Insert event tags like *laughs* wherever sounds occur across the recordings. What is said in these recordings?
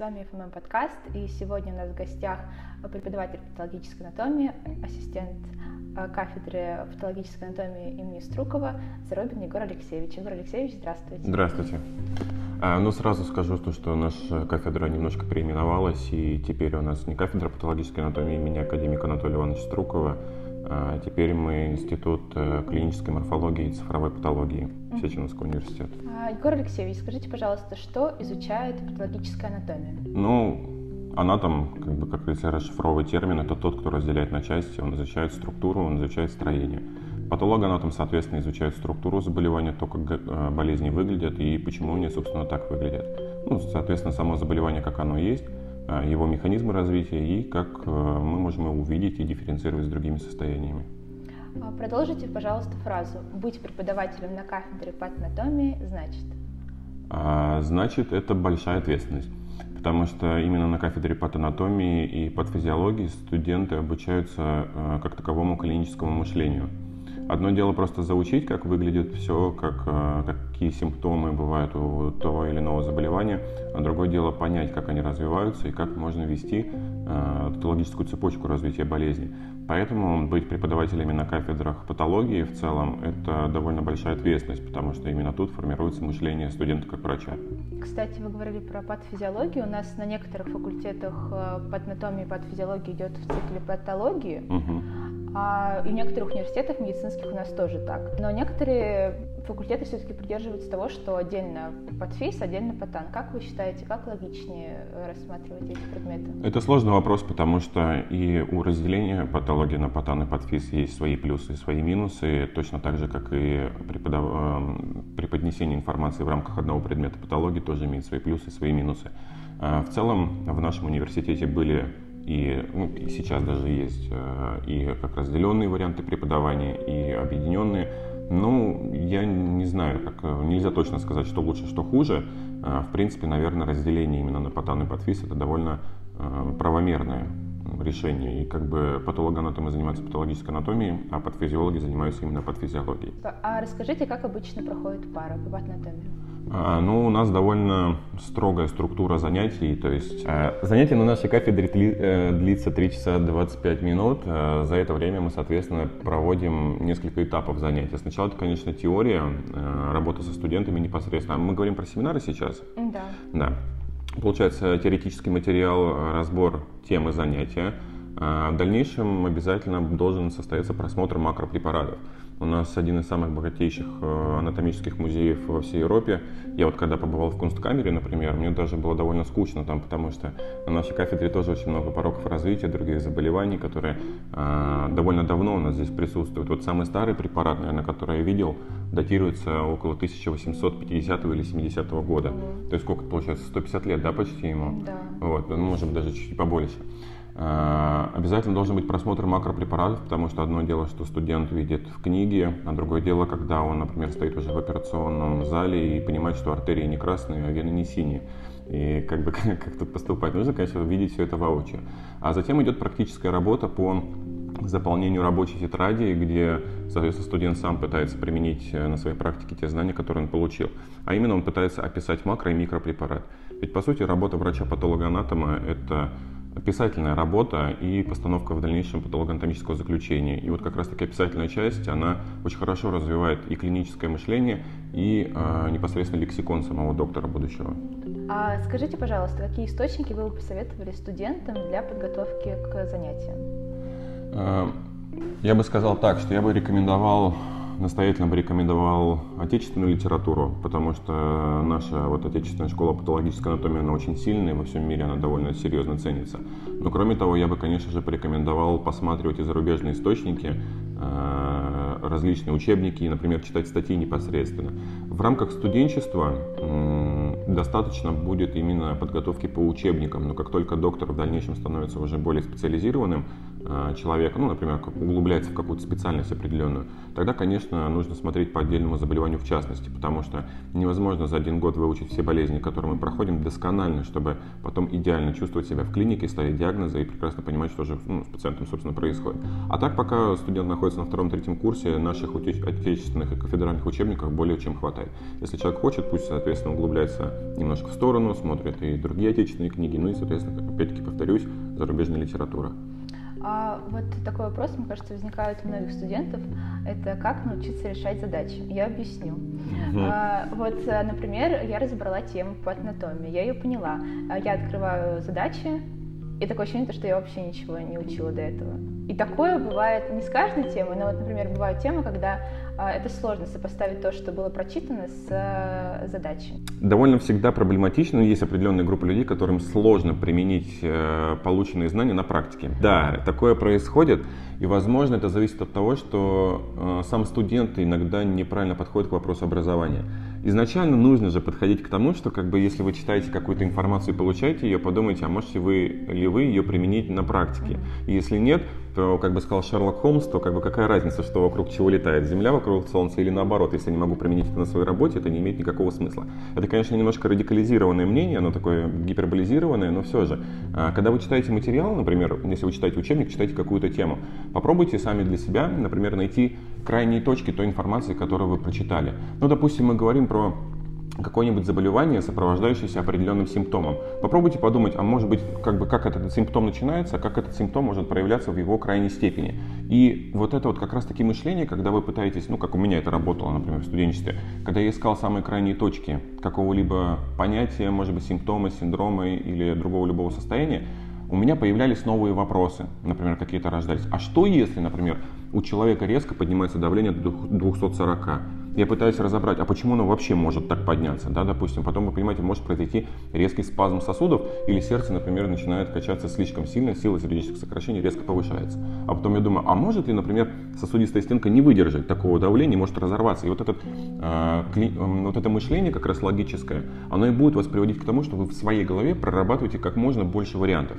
вами ФММ подкаст, и сегодня у нас в гостях преподаватель патологической анатомии, ассистент э, кафедры патологической анатомии имени Струкова Заробин Егор Алексеевич. Егор Алексеевич, здравствуйте. Здравствуйте. А, ну, сразу скажу, то, что наша кафедра немножко переименовалась, и теперь у нас не кафедра патологической анатомии имени академика Анатолия Ивановича Струкова, теперь мы Институт э, клинической морфологии и цифровой патологии Сеченовского университета. А, Егор Алексеевич, скажите, пожалуйста, что изучает патологическая анатомия? Ну, анатом, как бы, как говорится, расшифровывает термин, это тот, кто разделяет на части, он изучает структуру, он изучает строение. Патологоанатом, соответственно, изучает структуру заболевания, то, как э, болезни выглядят и почему они, собственно, так выглядят. Ну, соответственно, само заболевание, как оно есть, а, его механизмы развития и как э, мы можем его увидеть и дифференцировать с другими состояниями. А, продолжите, пожалуйста, фразу. Быть преподавателем на кафедре патанатомии значит? А, значит, это большая ответственность. Потому что именно на кафедре патанатомии и патофизиологии студенты обучаются э, как таковому клиническому мышлению. Одно дело просто заучить, как выглядит все, как, э, какие симптомы бывают у того или иного заболевания, а другое дело понять, как они развиваются и как можно вести э, патологическую цепочку развития болезни. Поэтому быть преподавателями на кафедрах патологии в целом – это довольно большая ответственность, потому что именно тут формируется мышление студента как врача. Кстати, вы говорили про патофизиологию. У нас на некоторых факультетах э, патанатомии и патофизиологии идет в цикле патологии. Угу. А, и некоторых университетах медицинских у нас тоже так. Но некоторые факультеты все-таки придерживаются того, что отдельно подфис, отдельно патан. Как вы считаете, как логичнее рассматривать эти предметы? Это сложный вопрос, потому что и у разделения патологии на патан и подфис есть свои плюсы и свои минусы, точно так же, как и преподав... Эм, преподнесение информации в рамках одного предмета патологии тоже имеет свои плюсы и свои минусы. А, в целом в нашем университете были и, ну, сейчас даже есть э, и как разделенные варианты преподавания, и объединенные. Ну, я не знаю, как, э, нельзя точно сказать, что лучше, что хуже. Э, в принципе, наверное, разделение именно на патан и подфис это довольно правомерное решение. И как бы патологоанатомы занимаются патологической анатомией, а подфизиологи занимаются именно подфизиологией. А расскажите, как обычно проходит пара по патанатомии? А, ну, у нас довольно строгая структура занятий, то есть э, занятие на нашей кафедре э, длится 3 часа 25 минут. Э, за это время мы, соответственно, проводим несколько этапов занятий. Сначала это, конечно, теория, работа со студентами непосредственно. Мы говорим про семинары сейчас? Да. Да. Получается теоретический материал, разбор темы занятия. А в дальнейшем обязательно должен состояться просмотр макропрепаратов. У нас один из самых богатейших э, анатомических музеев во всей Европе. Я вот когда побывал в Кунсткамере, например, мне даже было довольно скучно там, потому что на нашей кафедре тоже очень много пороков развития, других заболеваний, которые э, довольно давно у нас здесь присутствуют. Вот самый старый препарат, наверное, который я видел, датируется около 1850 или 70 -го года. То есть сколько получается? 150 лет, да, почти ему? Да. Вот, ну, может быть, даже чуть побольше. А, обязательно должен быть просмотр макропрепаратов, потому что одно дело, что студент видит в книге, а другое дело, когда он, например, стоит уже в операционном зале и понимает, что артерии не красные, а вены не синие. И как бы *laughs* как тут поступать? Нужно, конечно, видеть все это воочию. А затем идет практическая работа по заполнению рабочей тетради, где, соответственно, студент сам пытается применить э, на своей практике те знания, которые он получил. А именно он пытается описать макро- и микропрепарат. Ведь, по сути, работа врача-патологоанатома – это описательная работа и постановка в дальнейшем патологоанатомического заключения. И вот как раз таки описательная часть, она очень хорошо развивает и клиническое мышление, и э, непосредственно лексикон самого доктора будущего. А скажите, пожалуйста, какие источники вы бы посоветовали студентам для подготовки к занятиям? Э, я бы сказал так, что я бы рекомендовал настоятельно бы рекомендовал отечественную литературу, потому что наша вот отечественная школа патологической анатомии, она очень сильная, во всем мире она довольно серьезно ценится. Но кроме того, я бы, конечно же, порекомендовал посматривать и зарубежные источники, э, различные учебники, например, читать статьи непосредственно. В рамках студенчества достаточно будет именно подготовки по учебникам, но как только доктор в дальнейшем становится уже более специализированным, человека, ну, например, углубляется в какую-то специальность определенную, тогда, конечно, нужно смотреть по отдельному заболеванию в частности, потому что невозможно за один год выучить все болезни, которые мы проходим, досконально, чтобы потом идеально чувствовать себя в клинике, ставить диагнозы и прекрасно понимать, что же ну, с пациентом, собственно, происходит. А так, пока студент находится на втором-третьем курсе, наших отечественных и кафедральных учебников более чем хватает. Если человек хочет, пусть, соответственно, углубляется немножко в сторону, смотрит и другие отечественные книги, ну и, соответственно, опять-таки повторюсь, зарубежная литература. А вот такой вопрос, мне кажется, возникает у многих студентов. Это как научиться решать задачи? Я объясню. Угу. А, вот, например, я разобрала тему по анатомии, я ее поняла. А я открываю задачи, и такое ощущение, что я вообще ничего не учила до этого. И такое бывает не с каждой темой, но вот, например, бывают темы, когда это сложно сопоставить то, что было прочитано с а, задачей. Довольно всегда проблематично, есть определенная группа людей, которым сложно применить э, полученные знания на практике. Да, такое происходит, и, возможно, это зависит от того, что э, сам студент иногда неправильно подходит к вопросу образования. Изначально нужно же подходить к тому, что как бы если вы читаете какую-то информацию и получаете ее, подумайте, а можете вы ли вы ее применить на практике. И если нет, то, как бы сказал Шерлок Холмс, то как бы какая разница, что вокруг чего летает, Земля вокруг Солнца или наоборот. Если я не могу применить это на своей работе, это не имеет никакого смысла. Это, конечно, немножко радикализированное мнение, оно такое гиперболизированное, но все же. А, когда вы читаете материал, например, если вы читаете учебник, читаете какую-то тему, попробуйте сами для себя, например, найти крайние точки той информации, которую вы прочитали. Ну, допустим, мы говорим про какое-нибудь заболевание, сопровождающееся определенным симптомом. Попробуйте подумать, а может быть, как бы как этот симптом начинается, как этот симптом может проявляться в его крайней степени. И вот это вот как раз таки мышление, когда вы пытаетесь, ну как у меня это работало, например, в студенчестве, когда я искал самые крайние точки какого-либо понятия, может быть, симптома, синдрома или другого любого состояния, у меня появлялись новые вопросы, например, какие-то рождались. А что если, например, у человека резко поднимается давление до 240? я пытаюсь разобрать, а почему оно вообще может так подняться, да, допустим, потом вы понимаете, может произойти резкий спазм сосудов, или сердце, например, начинает качаться слишком сильно, сила сердечных сокращений резко повышается. А потом я думаю, а может ли, например, сосудистая стенка не выдержать такого давления, может разорваться, и вот, этот, э, э, вот это мышление как раз логическое, оно и будет вас приводить к тому, что вы в своей голове прорабатываете как можно больше вариантов.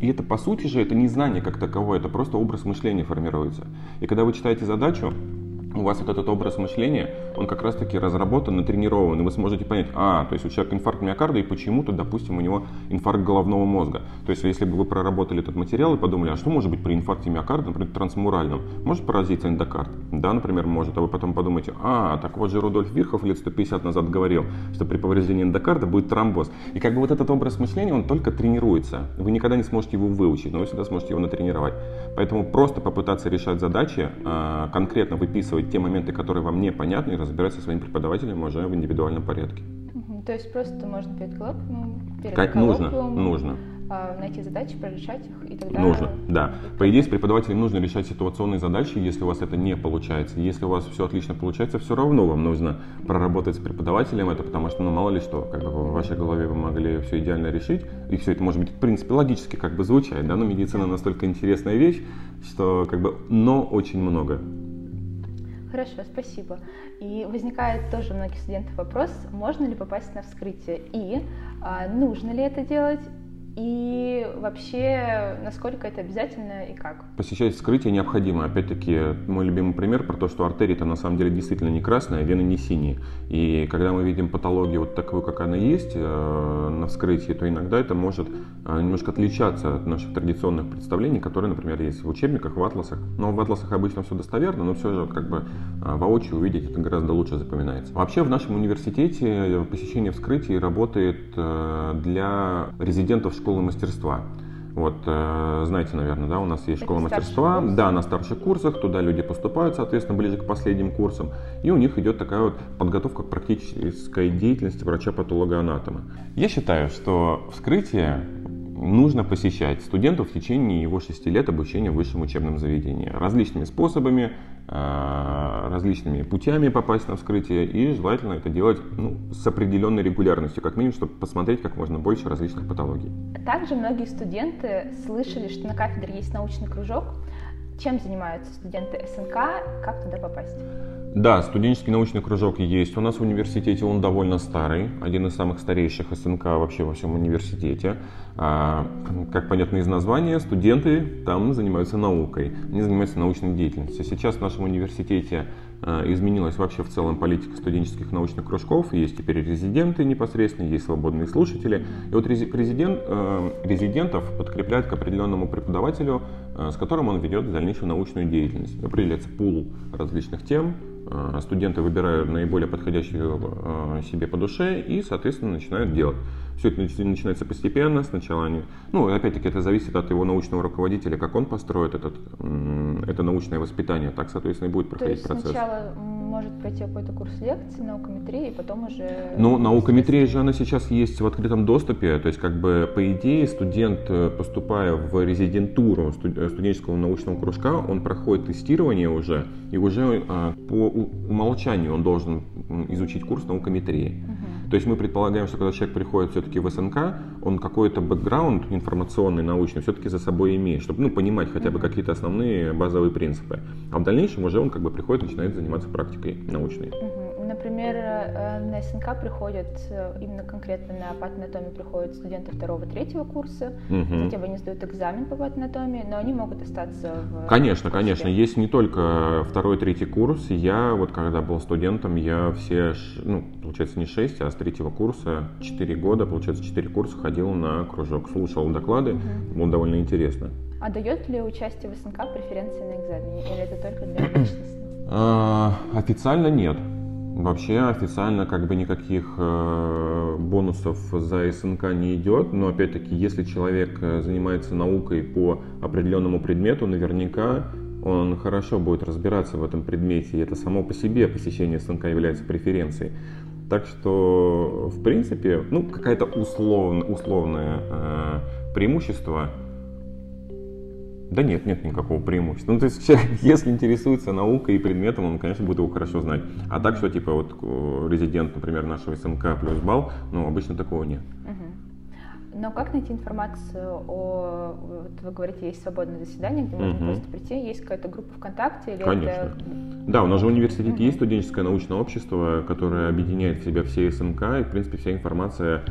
И это, по сути же, это не знание как таковое, это просто образ мышления формируется. И когда вы читаете задачу, у вас вот этот образ мышления, он как раз-таки разработан, натренирован, и вы сможете понять, а, то есть у человека инфаркт миокарда, и почему-то, допустим, у него инфаркт головного мозга. То есть если бы вы проработали этот материал и подумали, а что может быть при инфаркте миокарда, например, трансмуральном? Может поразиться эндокард? Да, например, может. А вы потом подумаете, а, так вот же Рудольф Вирхов лет 150 назад говорил, что при повреждении эндокарда будет тромбоз. И как бы вот этот образ мышления, он только тренируется. Вы никогда не сможете его выучить, но вы всегда сможете его натренировать. Поэтому просто попытаться решать задачи, а, конкретно выписывать те моменты, которые вам непонятны, и разбирать со своим преподавателем уже в индивидуальном порядке. Угу, то есть просто можно перед коллоквиумом, перед как нужно, нужно а, найти задачи, прорешать их и тогда... Нужно, да. По идее, с преподавателем нужно решать ситуационные задачи, если у вас это не получается. Если у вас все отлично получается, все равно вам нужно проработать с преподавателем это, потому что, ну, мало ли что, как бы в вашей голове вы могли все идеально решить, и все это может быть, в принципе, логически как бы звучать, да, но медицина настолько интересная вещь, что как бы «но» очень много. Хорошо, спасибо. И возникает тоже у многих студентов вопрос, можно ли попасть на вскрытие и а, нужно ли это делать и вообще, насколько это обязательно и как? Посещать вскрытие необходимо. Опять-таки, мой любимый пример про то, что артерия-то на самом деле действительно не красная, вены не синие. И когда мы видим патологию вот такую, как она есть э, на вскрытии, то иногда это может э, немножко отличаться от наших традиционных представлений, которые, например, есть в учебниках, в атласах. Но в атласах обычно все достоверно, но все же как бы э, воочию увидеть это гораздо лучше запоминается. Вообще в нашем университете посещение вскрытий работает для резидентов школы мастерства. Вот, э, знаете, наверное, да, у нас есть школа мастерства, курс. да, на старших курсах, туда люди поступают, соответственно, ближе к последним курсам, и у них идет такая вот подготовка к практической деятельности врача-патолога-анатома. Я считаю, что вскрытие нужно посещать студенту в течение его шести лет обучения в высшем учебном заведении. Различными способами, а, различными путями попасть на вскрытие и желательно это делать ну, с определенной регулярностью, как минимум, чтобы посмотреть как можно больше различных патологий. Также многие студенты слышали, что на кафедре есть научный кружок. Чем занимаются студенты СНК, как туда попасть? Да, студенческий научный кружок есть. У нас в университете он довольно старый, один из самых старейших СНК вообще во всем университете. А, как понятно из названия, студенты там занимаются наукой, они занимаются научной деятельностью. Сейчас в нашем университете а, изменилась вообще в целом политика студенческих научных кружков. Есть теперь резиденты непосредственно, есть свободные слушатели. И вот резидент, а, резидентов подкрепляют к определенному преподавателю, с которым он ведет дальнейшую научную деятельность. Определяется пул различных тем, студенты выбирают наиболее подходящую себе по душе и, соответственно, начинают делать. Все это начинается постепенно. Сначала они... Ну, опять-таки, это зависит от его научного руководителя, как он построит этот, это научное воспитание. Так, соответственно, и будет проходить То есть процесс. сначала может пройти какой-то курс лекций, наукометрии, и потом уже... Ну, наукометрия же она сейчас есть в открытом доступе. То есть, как бы, по идее, студент, э, поступая в резидентуру э, студенческого научного кружка, он проходит тестирование уже, и уже а, по умолчанию он должен изучить курс наукометрии. Угу. То есть мы предполагаем, что когда человек приходит все-таки в СНК, он какой-то бэкграунд информационный, научный все-таки за собой имеет, чтобы ну, понимать хотя бы какие-то основные базовые принципы. А в дальнейшем уже он как бы приходит начинает заниматься практикой научной. Например, э, на СНК приходят, э, именно конкретно на патанатомию приходят студенты второго, третьего курса. Угу. Хотя бы они сдают экзамен по патанатомии, но они могут остаться в... Конечно, конечно. Есть не только второй, третий курс. Я вот когда был студентом, я все, ну, получается, не шесть, а с третьего курса четыре года, получается, четыре курса ходил на кружок, слушал доклады. Угу. Было довольно интересно. А дает ли участие в СНК преференции на экзамене? Или это только для личностных? А, официально нет. Вообще официально как бы никаких э, бонусов за СНК не идет, но опять-таки, если человек э, занимается наукой по определенному предмету, наверняка он хорошо будет разбираться в этом предмете, и это само по себе посещение СНК является преференцией. Так что, в принципе, ну, какая-то условно, условное э, преимущество да нет, нет никакого преимущества. Ну, то есть *laughs* человек, если интересуется наукой и предметом, он, конечно, будет его хорошо знать. А так, что, типа, вот резидент, например, нашего СНК плюс балл, ну, обычно такого нет. Но как найти информацию о... Вот вы говорите, есть свободное заседание, где можно угу. просто прийти, есть какая-то группа ВКонтакте? Или Конечно. Это... Да, у нас же в университете угу. есть студенческое научное общество, которое объединяет в себя все СНК, и, в принципе, вся информация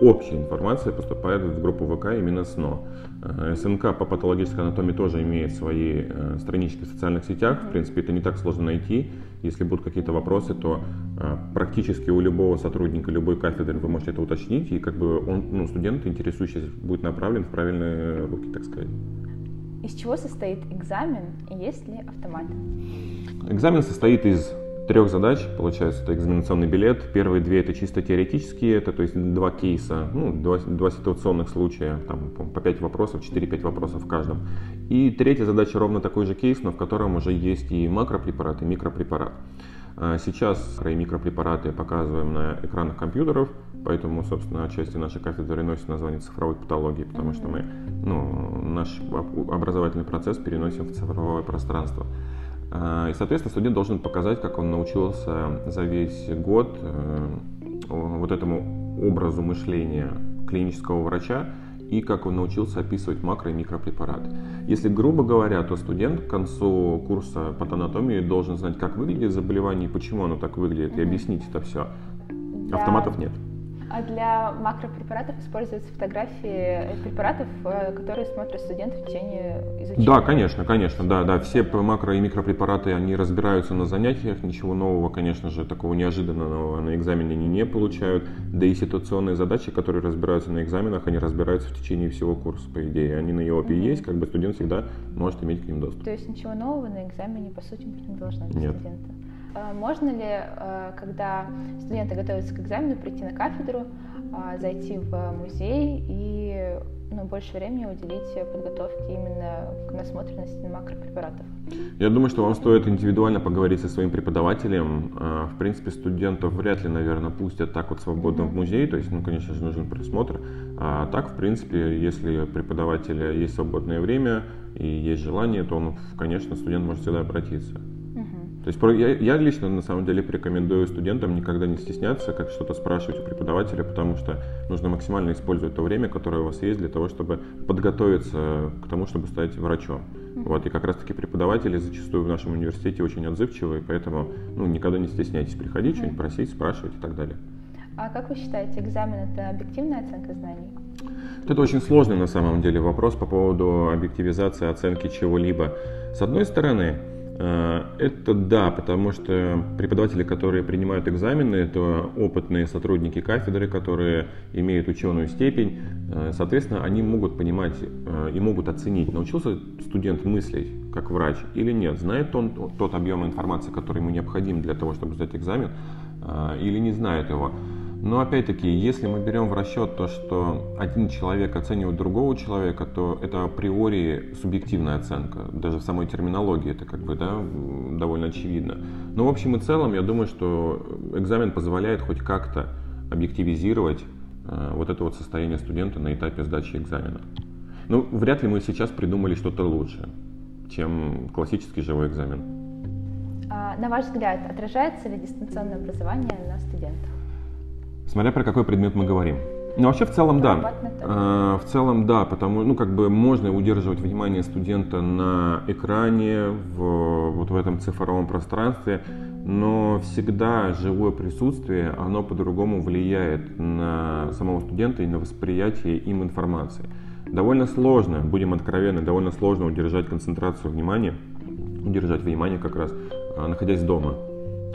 общая информация поступает в группу ВК именно СНО. Э, СНК по патологической анатомии тоже имеет свои э, странички в социальных сетях. В принципе, это не так сложно найти. Если будут какие-то вопросы, то э, практически у любого сотрудника любой кафедры вы можете это уточнить, и как бы он, ну, студент, интересующийся, будет направлен в правильные руки, так сказать. Из чего состоит экзамен и есть ли автоматы? Экзамен состоит из трех задач, получается, это экзаменационный билет. Первые две это чисто теоретические, это то есть два кейса, ну, два, два ситуационных случая, там по пять вопросов, 4-5 вопросов в каждом. И третья задача ровно такой же кейс, но в котором уже есть и макропрепарат, и микропрепарат. А сейчас и микропрепараты показываем на экранах компьютеров, поэтому, собственно, отчасти нашей кафедры носит название цифровой патологии, потому что мы ну, наш образовательный процесс переносим в цифровое пространство. А, и, соответственно, студент должен показать, как он научился за весь год э, вот этому образу мышления клинического врача и как он научился описывать макро- и микропрепараты. Если грубо говоря, то студент к концу курса патанатомии должен знать, как выглядит заболевание и почему оно так выглядит, и объяснить это все. Автоматов нет. А для макропрепаратов используются фотографии препаратов, э, которые смотрят студенты в течение изучения? Да, конечно, конечно, да, да. Все макро- и микропрепараты, они разбираются на занятиях, ничего нового, конечно же, такого неожиданного на экзамене они не получают. Да и ситуационные задачи, которые разбираются на экзаменах, они разбираются в течение всего курса, по идее. Они на ЕОПе mm-hmm. есть, как бы студент всегда может иметь к ним доступ. То есть ничего нового на экзамене, по сути, быть не должно для Нет. студента? А можно ли, э, когда студенты готовятся к экзамену, прийти на кафедру, а, зайти в музей и ну, больше времени уделить подготовке именно к насмотренности на макропрепаратов? Я думаю, что вам стоит индивидуально поговорить со своим преподавателем. А, в принципе, студентов вряд ли, наверное, пустят так вот свободно mm-hmm. в музей, то есть, ну, конечно же, нужен присмотр. А так, в принципе, если преподавателя есть свободное время и есть желание, то он, конечно, студент может всегда обратиться. То есть я, я лично на самом деле рекомендую студентам никогда не стесняться, как что-то спрашивать у преподавателя, потому что нужно максимально использовать то время, которое у вас есть для того, чтобы подготовиться к тому, чтобы стать врачом. Вот, и как раз-таки преподаватели зачастую в нашем университете очень отзывчивые, поэтому ну, никогда не стесняйтесь приходить, что-нибудь просить, спрашивать и так далее. А как вы считаете, экзамен это объективная оценка знаний? Это очень сложный на самом деле вопрос по поводу объективизации оценки чего-либо. С одной стороны, это да, потому что преподаватели, которые принимают экзамены, это опытные сотрудники кафедры, которые имеют ученую степень. Э, соответственно, они могут понимать э, и могут оценить, научился студент мыслить как врач или нет, знает он тот объем информации, который ему необходим для того, чтобы сдать экзамен, или не знает его. Но опять-таки, если мы берем в расчет то, что один человек оценивает другого человека, то это априори субъективная оценка. Даже в самой терминологии это как бы да, довольно очевидно. Но в общем и целом, я думаю, что экзамен позволяет хоть как-то объективизировать э, вот это вот состояние студента на этапе сдачи экзамена. Ну, вряд ли мы сейчас придумали что-то лучше, чем классический живой экзамен. А, на ваш взгляд, отражается ли дистанционное образование на студентах? Смотря про какой предмет мы говорим. Ну, вообще, в целом, да. Э, в целом, да, потому, ну, как бы можно удерживать внимание студента на экране, в, вот в этом цифровом пространстве, но всегда живое присутствие, оно по-другому влияет на самого студента и на восприятие им информации. Довольно сложно, будем откровенны, довольно сложно удержать концентрацию внимания, удержать внимание как раз, э, находясь дома.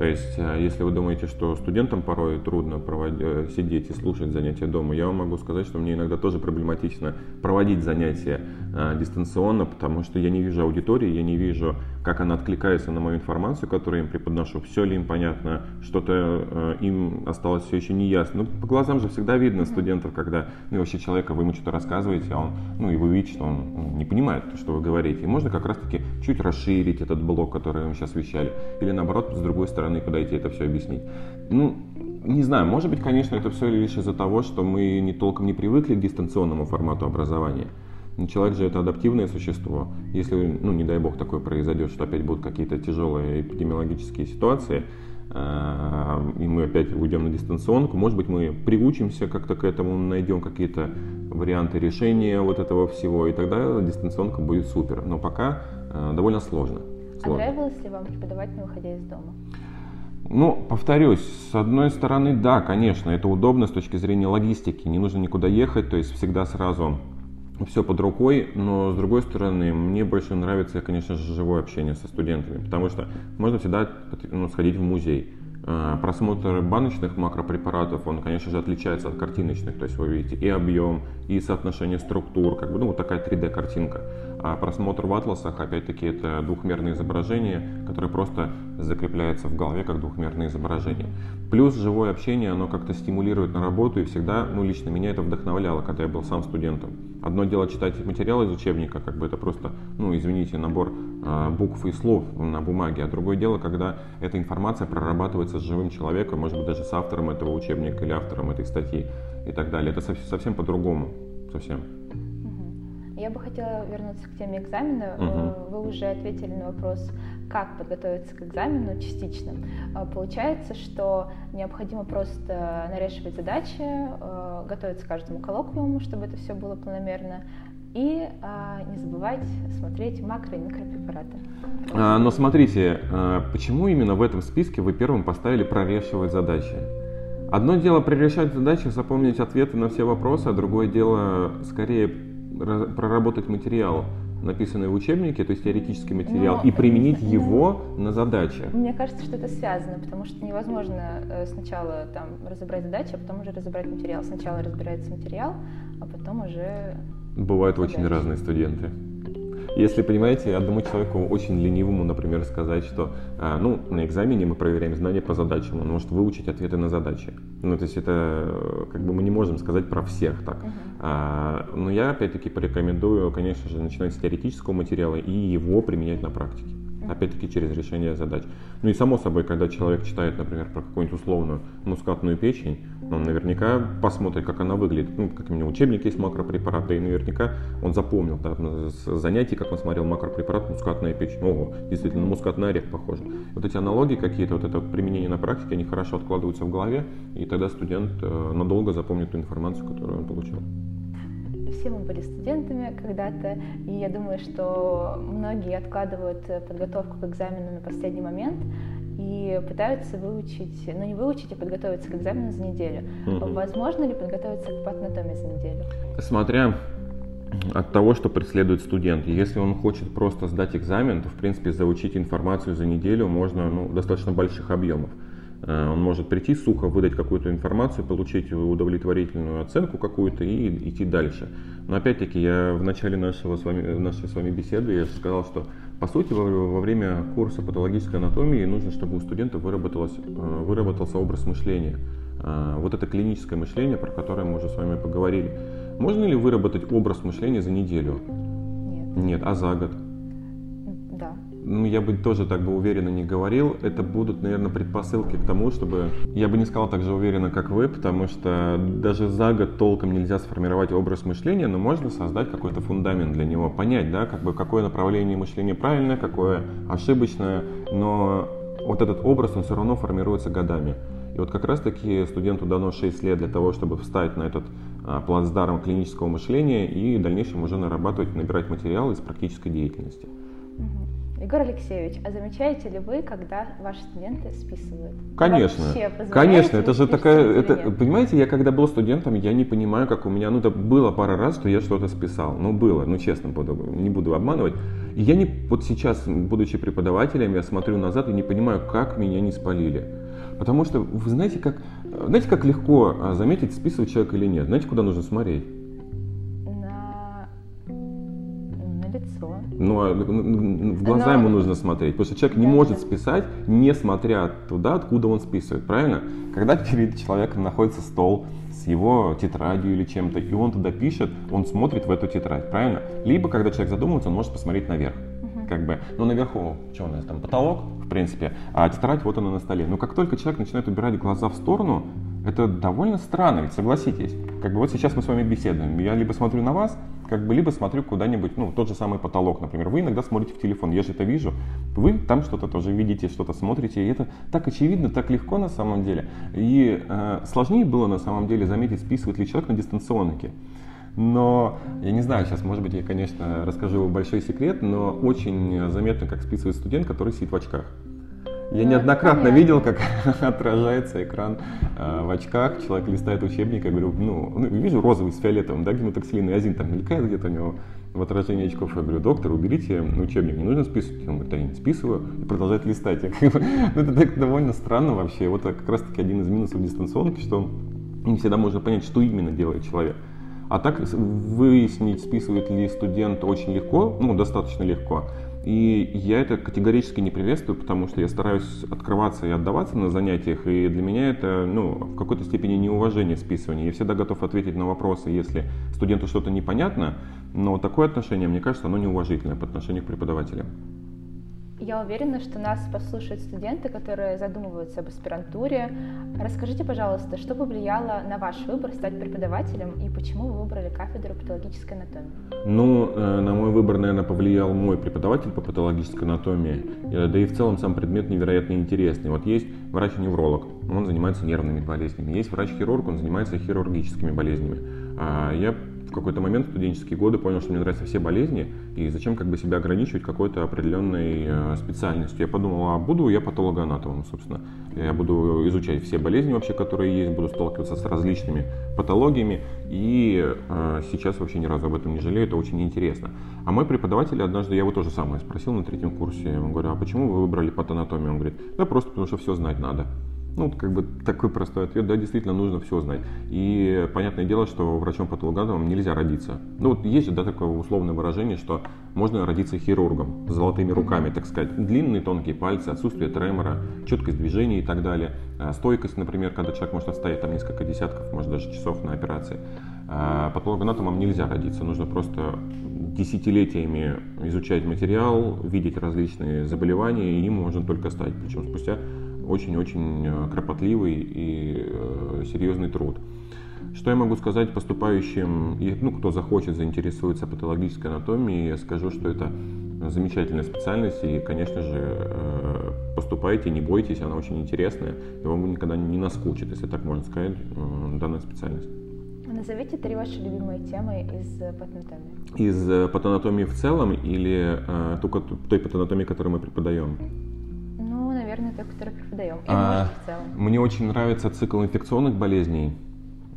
То есть, э, если вы думаете, что студентам порой трудно проводить, э, сидеть и слушать занятия дома, я вам могу сказать, что мне иногда тоже проблематично проводить занятия э, дистанционно, потому что я не вижу аудитории, я не вижу, как она откликается на мою информацию, которую я им преподношу, все ли им понятно, что-то э, им осталось все еще не ясно. Ну, по глазам же всегда видно студентов, когда ну, вообще человека вы ему что-то рассказываете, а он, ну, и вы видите, что он ну, не понимает, что вы говорите. И можно как раз-таки чуть расширить этот блок, который мы сейчас вещали, или наоборот, с другой стороны, подойти это все объяснить. Ну, не знаю, может быть, конечно, это все лишь из-за того, что мы не толком не привыкли к дистанционному формату образования. Но человек же это адаптивное существо. Если, ну, не дай бог, такое произойдет, что опять будут какие-то тяжелые эпидемиологические ситуации, э, и мы опять уйдем на дистанционку, может быть, мы приучимся как-то к этому, найдем какие-то варианты решения вот этого всего, и тогда дистанционка будет супер. Но пока э, довольно сложно. сложно. А нравилось ли вам преподавать, не выходя из дома? Ну, повторюсь, с одной стороны, да, конечно, это удобно с точки зрения логистики, не нужно никуда ехать, то есть всегда сразу все под рукой, но с другой стороны, мне больше нравится, конечно же, живое общение со студентами, потому что можно всегда ну, сходить в музей. А, просмотр баночных макропрепаратов, он, конечно же, отличается от картиночных, то есть вы видите и объем, и соотношение структур, как бы, ну, вот такая 3D-картинка. А просмотр в атласах, опять-таки, это двухмерное изображение, которое просто закрепляется в голове как двухмерное изображение. Плюс живое общение, оно как-то стимулирует на работу и всегда, ну, лично меня это вдохновляло, когда я был сам студентом. Одно дело читать материал из учебника, как бы это просто, ну, извините, набор э, букв и слов на бумаге, а другое дело, когда эта информация прорабатывается с живым человеком, может быть, даже с автором этого учебника или автором этой статьи и так далее. Это совсем, совсем по-другому, совсем. Я бы хотела вернуться к теме экзамена. Угу. Вы уже ответили на вопрос, как подготовиться к экзамену частично. Э, получается, что необходимо просто нарешивать задачи, э, готовиться к каждому коллоквиуму, чтобы это все было планомерно, и а, не забывать смотреть макро- и микропрепараты. А, но смотрите, почему именно в этом списке вы первым поставили прорешивать задачи? Одно дело прорешать задачи, запомнить ответы на все вопросы, а другое дело скорее проработать материал, написанный в учебнике, то есть теоретический материал, Но, и применить да. его на задачи. Мне кажется, что это связано, потому что невозможно э, сначала там разобрать задачи, а потом уже разобрать материал. Сначала разбирается материал, а потом уже... Бывают задачи. очень разные студенты. Если, понимаете, одному человеку очень ленивому, например, сказать, что а, ну, на экзамене мы проверяем знания по задачам, он может выучить ответы на задачи. Ну, то есть это как бы мы не можем сказать про всех так. Uh-huh. Но я опять-таки порекомендую, конечно же, начинать с теоретического материала и его применять на практике опять-таки через решение задач. Ну и само собой, когда человек читает, например, про какую-нибудь условную мускатную печень, он наверняка посмотрит, как она выглядит. Ну, как у него учебник есть макропрепараты, и наверняка он запомнил да, с занятий, как он смотрел макропрепарат мускатная печень. Ого, действительно, мускатный орех похоже. Вот эти аналогии какие-то, вот это применение на практике, они хорошо откладываются в голове, и тогда студент э, надолго запомнит ту информацию, которую он получил все мы были студентами когда-то, и я думаю, что многие откладывают подготовку к экзамену на последний момент. и пытаются выучить, ну не выучить, а подготовиться к экзамену за неделю. Угу. Возможно ли подготовиться к патанатомии за неделю? Смотря от того, что преследует студент. Если он хочет просто сдать экзамен, то, в принципе, заучить информацию за неделю можно ну, достаточно больших объемов. Э, он может прийти сухо, выдать какую-то информацию, получить удовлетворительную оценку какую-то и идти дальше. Но опять-таки, я в начале нашего с вами, нашей с вами беседы я сказал, что по сути во, во время курса патологической анатомии нужно, чтобы у студента выработалось, э, выработался образ мышления. Э, вот это клиническое мышление, про которое мы уже с вами поговорили. Можно ли выработать образ мышления за неделю? Нет. Нет, а за год? Ну, я бы тоже так бы уверенно не говорил. Это будут, наверное, предпосылки к тому, чтобы... Я бы не сказал так же уверенно, как вы, потому что даже за год толком нельзя сформировать образ мышления, но можно создать какой-то фундамент для него, понять, да, как бы какое направление мышления правильное, какое ошибочное, но вот этот образ, он все равно формируется годами. И вот как раз-таки студенту дано 6 лет для того, чтобы встать на этот а, плацдарм клинического мышления и в дальнейшем уже нарабатывать, набирать материал из практической деятельности. Егор Алексеевич, а замечаете ли вы, когда ваши студенты списывают? Конечно, конечно, это же такая, это, понимаете, я когда был студентом, я не понимаю, как у меня, ну, это было пара раз, что я что-то списал, ну, было, ну, честно, буду, не буду обманывать. И я не, вот сейчас, будучи преподавателем, я смотрю назад и не понимаю, как меня не спалили. Потому что, вы знаете, как, знаете, как легко а, заметить, списывает человек или нет? Знаете, куда нужно смотреть? На, на лицо. Ну, а в глаза Но... ему нужно смотреть, потому что человек не да, может списать, не смотря туда, откуда он списывает, правильно? Когда перед человеком находится стол с его тетрадью или чем-то, и он туда пишет, он смотрит в эту тетрадь, правильно? Либо, когда человек задумывается, он может посмотреть наверх как бы, ну, наверху, что у нас там, потолок, в принципе, а тетрадь вот она на столе. Но как только человек начинает убирать глаза в сторону, это довольно странно, ведь согласитесь. Как бы вот сейчас мы с вами беседуем, я либо смотрю на вас, как бы либо смотрю куда-нибудь, ну, тот же самый потолок, например. Вы иногда смотрите в телефон, я же это вижу. Вы там что-то тоже видите, что-то смотрите, и это так очевидно, так легко на самом деле. И э, сложнее было на самом деле заметить, списывает ли человек на дистанционке. Но я не знаю, сейчас, может быть, я, конечно, расскажу большой секрет, но очень заметно, как списывает студент, который сидит в очках. Я неоднократно видел, как *laughs* отражается экран э, в очках, человек листает учебник, я говорю, ну, ну вижу розовый с фиолетовым, да, гематоксилин и азин там мелькает где-то у него в отражении очков. Я говорю, доктор, уберите учебник, не нужно списывать. Он говорит, да я не списываю, и продолжает листать. Я, как бы, *laughs* ну, это так довольно странно вообще. Вот как раз таки один из минусов дистанционки, что не всегда можно понять, что именно делает человек. А так выяснить, списывает ли студент очень легко, ну, достаточно легко. И я это категорически не приветствую, потому что я стараюсь открываться и отдаваться на занятиях, и для меня это ну, в какой-то степени неуважение списывания. Я всегда готов ответить на вопросы, если студенту что-то непонятно, но такое отношение, мне кажется, оно неуважительное по отношению к преподавателям. Я уверена, что нас послушают студенты, которые задумываются об аспирантуре. Расскажите, пожалуйста, что повлияло на ваш выбор стать преподавателем и почему вы выбрали кафедру патологической анатомии? Ну, э, на мой выбор, наверное, повлиял мой преподаватель по патологической анатомии. Э, да и в целом сам предмет невероятно интересный. Вот есть врач-невролог, он занимается нервными болезнями. Есть врач-хирург, он занимается хирургическими болезнями. А я какой-то момент в студенческие годы понял, что мне нравятся все болезни, и зачем как бы себя ограничивать какой-то определенной э, специальностью. Я подумал, а буду я патологоанатомом, собственно. Я буду изучать все болезни вообще, которые есть, буду сталкиваться с различными патологиями, и э, сейчас вообще ни разу об этом не жалею, это очень интересно. А мой преподаватель однажды, я его тоже самое спросил на третьем курсе, я ему говорю, а почему вы выбрали патанатомию? Он говорит, да просто потому что все знать надо. Ну, как бы такой простой ответ, да, действительно нужно все знать. И понятное дело, что врачом-патологоанатомом нельзя родиться. Ну, вот есть же, да, такое условное выражение, что можно родиться хирургом, с золотыми руками, так сказать. Длинные тонкие пальцы, отсутствие тремора, четкость движения и так далее. А стойкость, например, когда человек может отстоять там несколько десятков, может даже часов на операции. А патологоанатомом нельзя родиться, нужно просто десятилетиями изучать материал, видеть различные заболевания, и им можно только стать, причем спустя очень-очень э, кропотливый и э, серьезный труд. Что я могу сказать поступающим, ну, кто захочет, заинтересуется патологической анатомией, я скажу, что это замечательная специальность, и, конечно же, э, поступайте, не бойтесь, она очень интересная, и вам никогда не наскучит, если так можно сказать, данная специальность. Назовите три ваши любимые темы из патанатомии. Из патанатомии в целом или только той патанатомии, которую мы преподаем? Наверное, той, который преподаем. И а, может, в целом. Мне очень нравится цикл инфекционных болезней.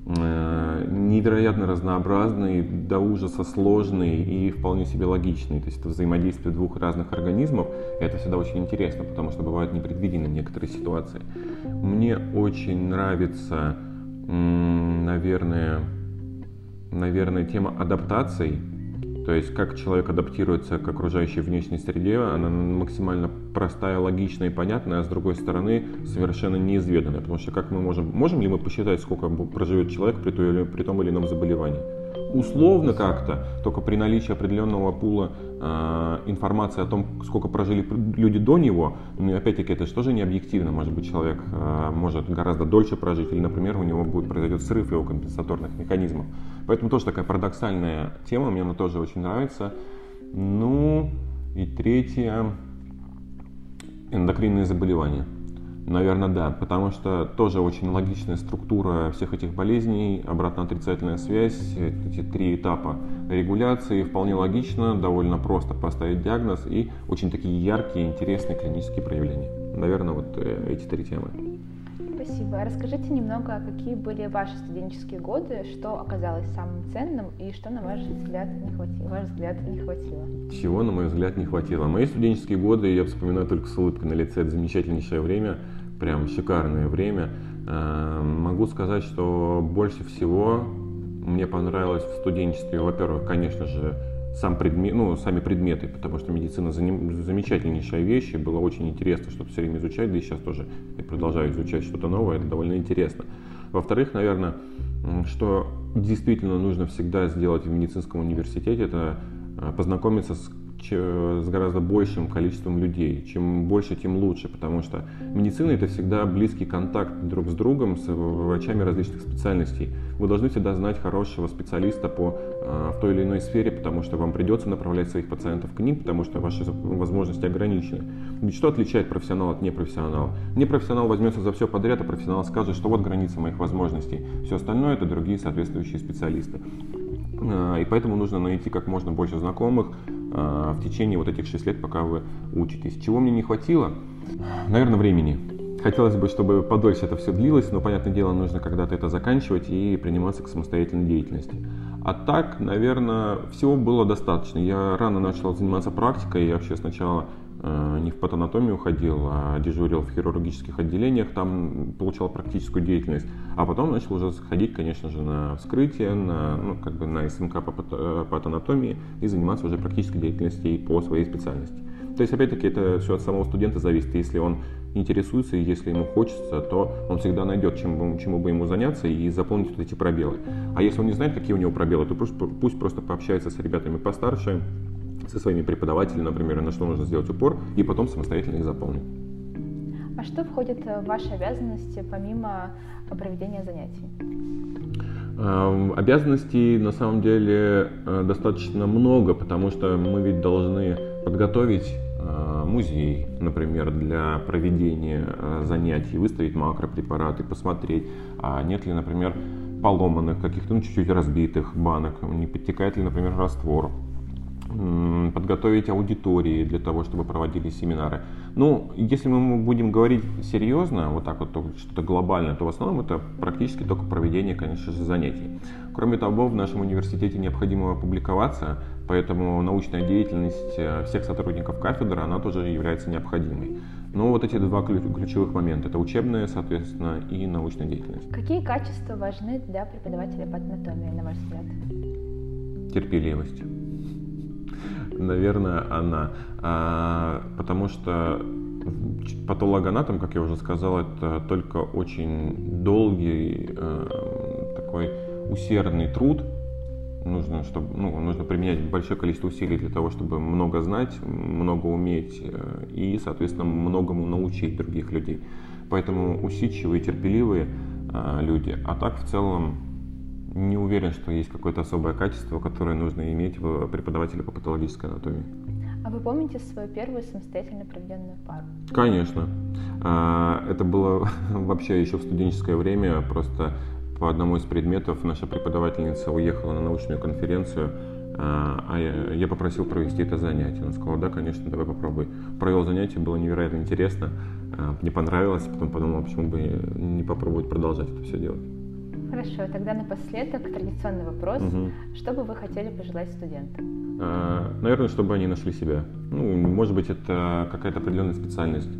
Э, невероятно разнообразный, до ужаса сложный и вполне себе логичный. То есть это взаимодействие двух разных организмов. И это всегда очень интересно, потому что бывают непредвиденные некоторые ситуации. Мне очень нравится, наверное, наверное, тема адаптаций то есть как человек адаптируется к окружающей внешней среде, она максимально простая, логичная и понятная, а с другой стороны совершенно неизведанная. Потому что как мы можем, можем ли мы посчитать, сколько проживет человек при, той, при том или ином заболевании? Условно как-то, только при наличии определенного пула э, информации о том, сколько прожили люди до него, ну и опять-таки это же тоже не объективно, может быть человек э, может гораздо дольше прожить, или, например, у него будет произойдет срыв его компенсаторных механизмов. Поэтому тоже такая парадоксальная тема, мне она тоже очень нравится. Ну и третье, эндокринные заболевания. Наверное, да, потому что тоже очень логичная структура всех этих болезней, обратно-отрицательная связь, эти три этапа регуляции, вполне логично, довольно просто поставить диагноз и очень такие яркие, интересные клинические проявления. Наверное, вот э, эти три темы. Спасибо. Расскажите немного, какие были ваши студенческие годы, что оказалось самым ценным и что, на ваш взгляд, не хватило? Ваш взгляд не хватило? Чего, на мой взгляд, не хватило? Мои студенческие годы я вспоминаю только с улыбкой на лице. Это замечательнейшее время, прям шикарное время. Э, могу сказать, что больше всего мне понравилось в студенчестве, во-первых, конечно же, сам предмет, ну, сами предметы, потому что медицина замечательнейшая вещь, и было очень интересно что-то все время изучать, да и сейчас тоже я продолжаю изучать что-то новое, это довольно интересно. Во-вторых, наверное, что действительно нужно всегда сделать в медицинском университете, это э, познакомиться с с гораздо большим количеством людей. Чем больше, тем лучше, потому что медицина это всегда близкий контакт друг с другом, с врачами различных специальностей. Вы должны всегда знать хорошего специалиста по, э, в той или иной сфере, потому что вам придется направлять своих пациентов к ним, потому что ваши возможности ограничены. Ведь что отличает профессионал от непрофессионала? Непрофессионал возьмется за все подряд, а профессионал скажет, что вот граница моих возможностей. Все остальное это другие соответствующие специалисты. Э, и поэтому нужно найти как можно больше знакомых э, в течение вот этих 6 лет, пока вы учитесь. Чего мне не хватило? Наверное, времени. Хотелось бы, чтобы подольше это все длилось, но, понятное дело, нужно когда-то это заканчивать и приниматься к самостоятельной деятельности. А так, наверное, всего было достаточно. Я рано начал заниматься практикой, я вообще сначала не в патанатомию ходил, а дежурил в хирургических отделениях, там получал практическую деятельность. А потом начал уже ходить, конечно же, на вскрытие, на, ну, как бы на СМК по патанатомии и заниматься уже практической деятельностью по своей специальности. То есть, опять-таки, это все от самого студента зависит. Если он интересуется и если ему хочется, то он всегда найдет, чем, чему бы ему заняться и заполнить вот эти пробелы. А если он не знает, какие у него пробелы, то пусть, пусть просто пообщается с ребятами постарше, со своими преподавателями, например, на что нужно сделать упор, и потом самостоятельно их заполнить. А что входит в ваши обязанности помимо проведения занятий? Эм, обязанностей на самом деле э, достаточно много, потому что мы ведь должны подготовить э, музей, например, для проведения э, занятий, выставить макропрепараты, посмотреть, а нет ли, например, поломанных каких-то, ну, чуть-чуть разбитых банок, не подтекает ли, например, раствор подготовить аудитории для того, чтобы проводили семинары. Ну, если мы будем говорить серьезно, вот так вот что-то глобальное, то в основном это практически только проведение, конечно же, занятий. Кроме того, в нашем университете необходимо публиковаться, поэтому научная деятельность э, всех сотрудников кафедры, она тоже является необходимой. Но вот эти два ключевых момента, это учебная, соответственно, и научная деятельность. Какие качества важны для преподавателя по анатомии, на ваш взгляд? Терпеливость наверное, она. А, потому что патологоанатом, как я уже сказал, это только очень долгий, а, такой усердный труд. Нужно, чтобы, ну, нужно применять большое количество усилий для того, чтобы много знать, много уметь э, и, соответственно, многому научить других людей. Поэтому усидчивые, терпеливые а, люди. А так, в целом, не уверен, что есть какое-то особое качество, которое нужно иметь в преподавателе по патологической анатомии. А вы помните свою первую самостоятельно проведенную пару? Конечно. А, это было *laughs* вообще еще в студенческое время. Просто по одному из предметов наша преподавательница уехала на научную конференцию А, а я, я попросил провести это занятие. Он сказал, да, конечно, давай попробуй. Провел занятие, было невероятно интересно, а, мне понравилось, потом подумал, почему бы не попробовать продолжать это все делать. Хорошо, тогда напоследок традиционный вопрос. Угу. Что бы вы хотели пожелать студентам? А, наверное, чтобы они нашли себя. Ну, может быть, это какая-то определенная специальность.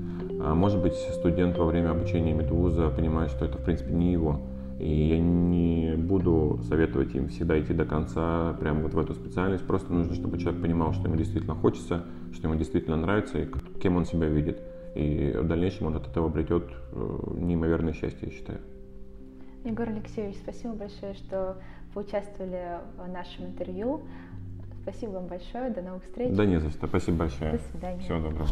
А может быть, студент во время обучения медвуза понимает, что это, в принципе, не его. И я не буду советовать им всегда идти до конца прямо вот в эту специальность. Просто нужно, чтобы человек понимал, что ему действительно хочется, что ему действительно нравится и кем он себя видит. И в дальнейшем он от этого обретет э, неимоверное счастье, я считаю. Егор Алексеевич, спасибо большое, что вы участвовали в нашем интервью. Спасибо вам большое. До новых встреч. Да не за что. Спасибо большое. До свидания. Всего доброго.